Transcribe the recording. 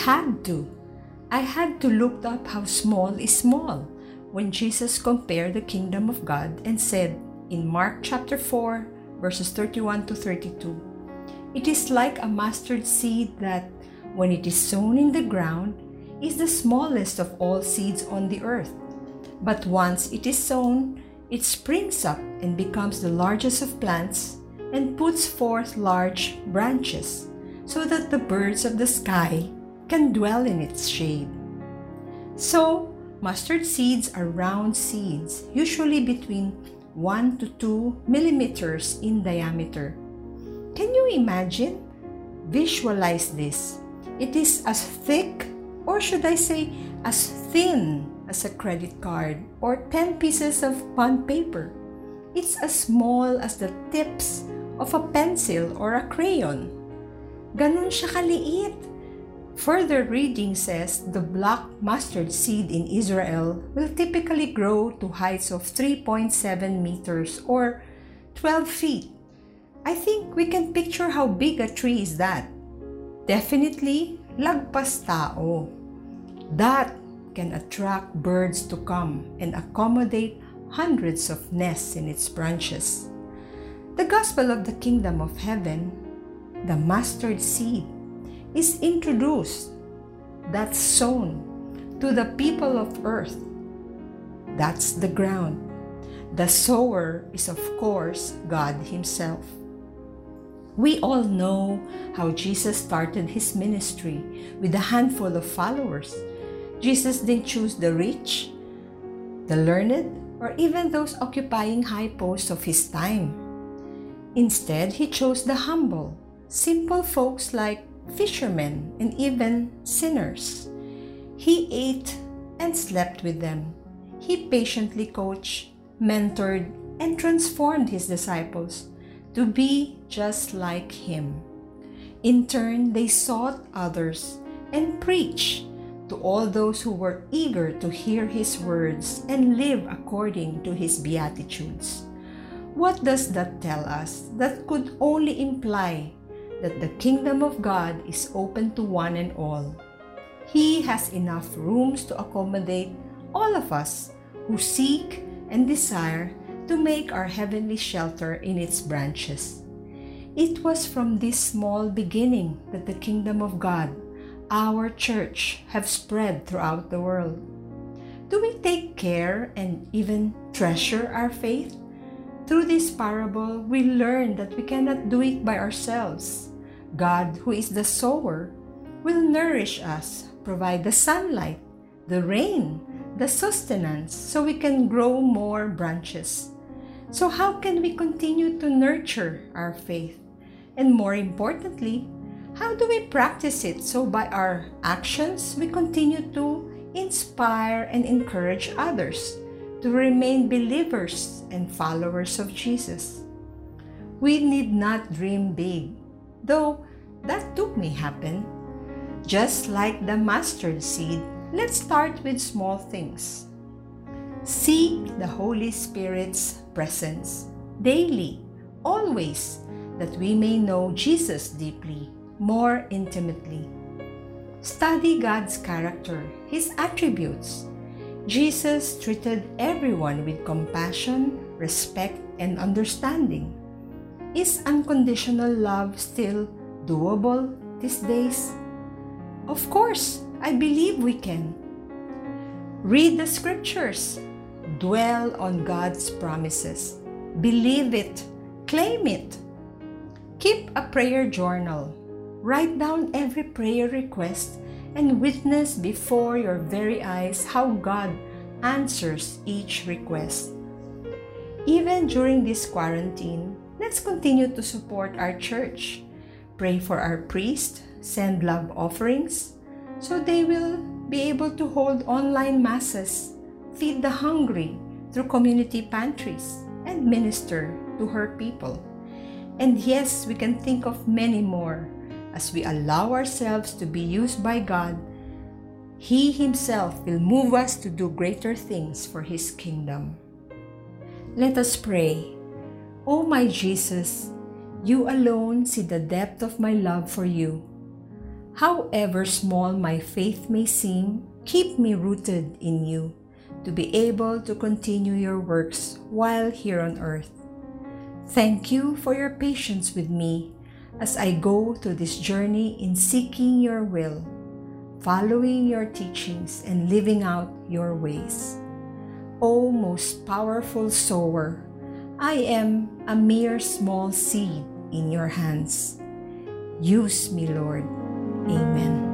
had to. I had to look up how small is small when Jesus compared the kingdom of God and said in Mark chapter 4, verses 31 to 32, It is like a mustard seed that, when it is sown in the ground, is the smallest of all seeds on the earth. But once it is sown, it springs up and becomes the largest of plants and puts forth large branches, so that the birds of the sky can dwell in its shade. So, mustard seeds are round seeds, usually between 1 to 2 millimeters in diameter. Can you imagine? Visualize this. It is as thick, or should I say, as thin as a credit card or 10 pieces of bond paper. It's as small as the tips of a pencil or a crayon. Ganun siya kaliit. Further reading says the black mustard seed in Israel will typically grow to heights of 3.7 meters or 12 feet. I think we can picture how big a tree is that. Definitely lagpas tao. That can attract birds to come and accommodate hundreds of nests in its branches. The gospel of the kingdom of heaven, the mustard seed, is introduced, that's sown to the people of earth. That's the ground. The sower is, of course, God Himself. We all know how Jesus started his ministry with a handful of followers. Jesus didn't choose the rich, the learned, or even those occupying high posts of his time. Instead, he chose the humble, simple folks like fishermen and even sinners. He ate and slept with them. He patiently coached, mentored, and transformed his disciples to be just like him. In turn, they sought others and preached to all those who were eager to hear his words and live according to his beatitudes. What does that tell us? That could only imply that the kingdom of God is open to one and all. He has enough rooms to accommodate all of us who seek and desire to make our heavenly shelter in its branches. It was from this small beginning that the kingdom of God, our church, have spread throughout the world. Do we take care and even treasure our faith? Through this parable, we learn that we cannot do it by ourselves. God, who is the sower, will nourish us, provide the sunlight, the rain, the sustenance, so we can grow more branches. So, how can we continue to nurture our faith? And more importantly, how do we practice it so by our actions we continue to inspire and encourage others to remain believers and followers of Jesus? We need not dream big though that too may happen. Just like the mustard seed, let's start with small things. Seek the Holy Spirit's presence daily, always, that we may know Jesus deeply, more intimately. Study God's character, His attributes. Jesus treated everyone with compassion, respect, and understanding. Is unconditional love still doable these days? Of course, I believe we can. Read the scriptures, dwell on God's promises, believe it, claim it. Keep a prayer journal. Write down every prayer request and witness before your very eyes how God answers each request. Even during this quarantine, let's continue to support our church. Pray for our priest, send love offerings, so they will be able to hold online masses, feed the hungry through community pantries, and minister to her people. And yes, we can think of many more as we allow ourselves to be used by God. He Himself will move us to do greater things for His kingdom. Let us pray. O my Jesus, you alone see the depth of my love for you. However small my faith may seem, keep me rooted in you to be able to continue your works while here on earth. Thank you for your patience with me as I go through this journey in seeking your will, following your teachings, and living out your ways. O most powerful sower, I am a mere small seed in your hands. Use me, Lord. Amen.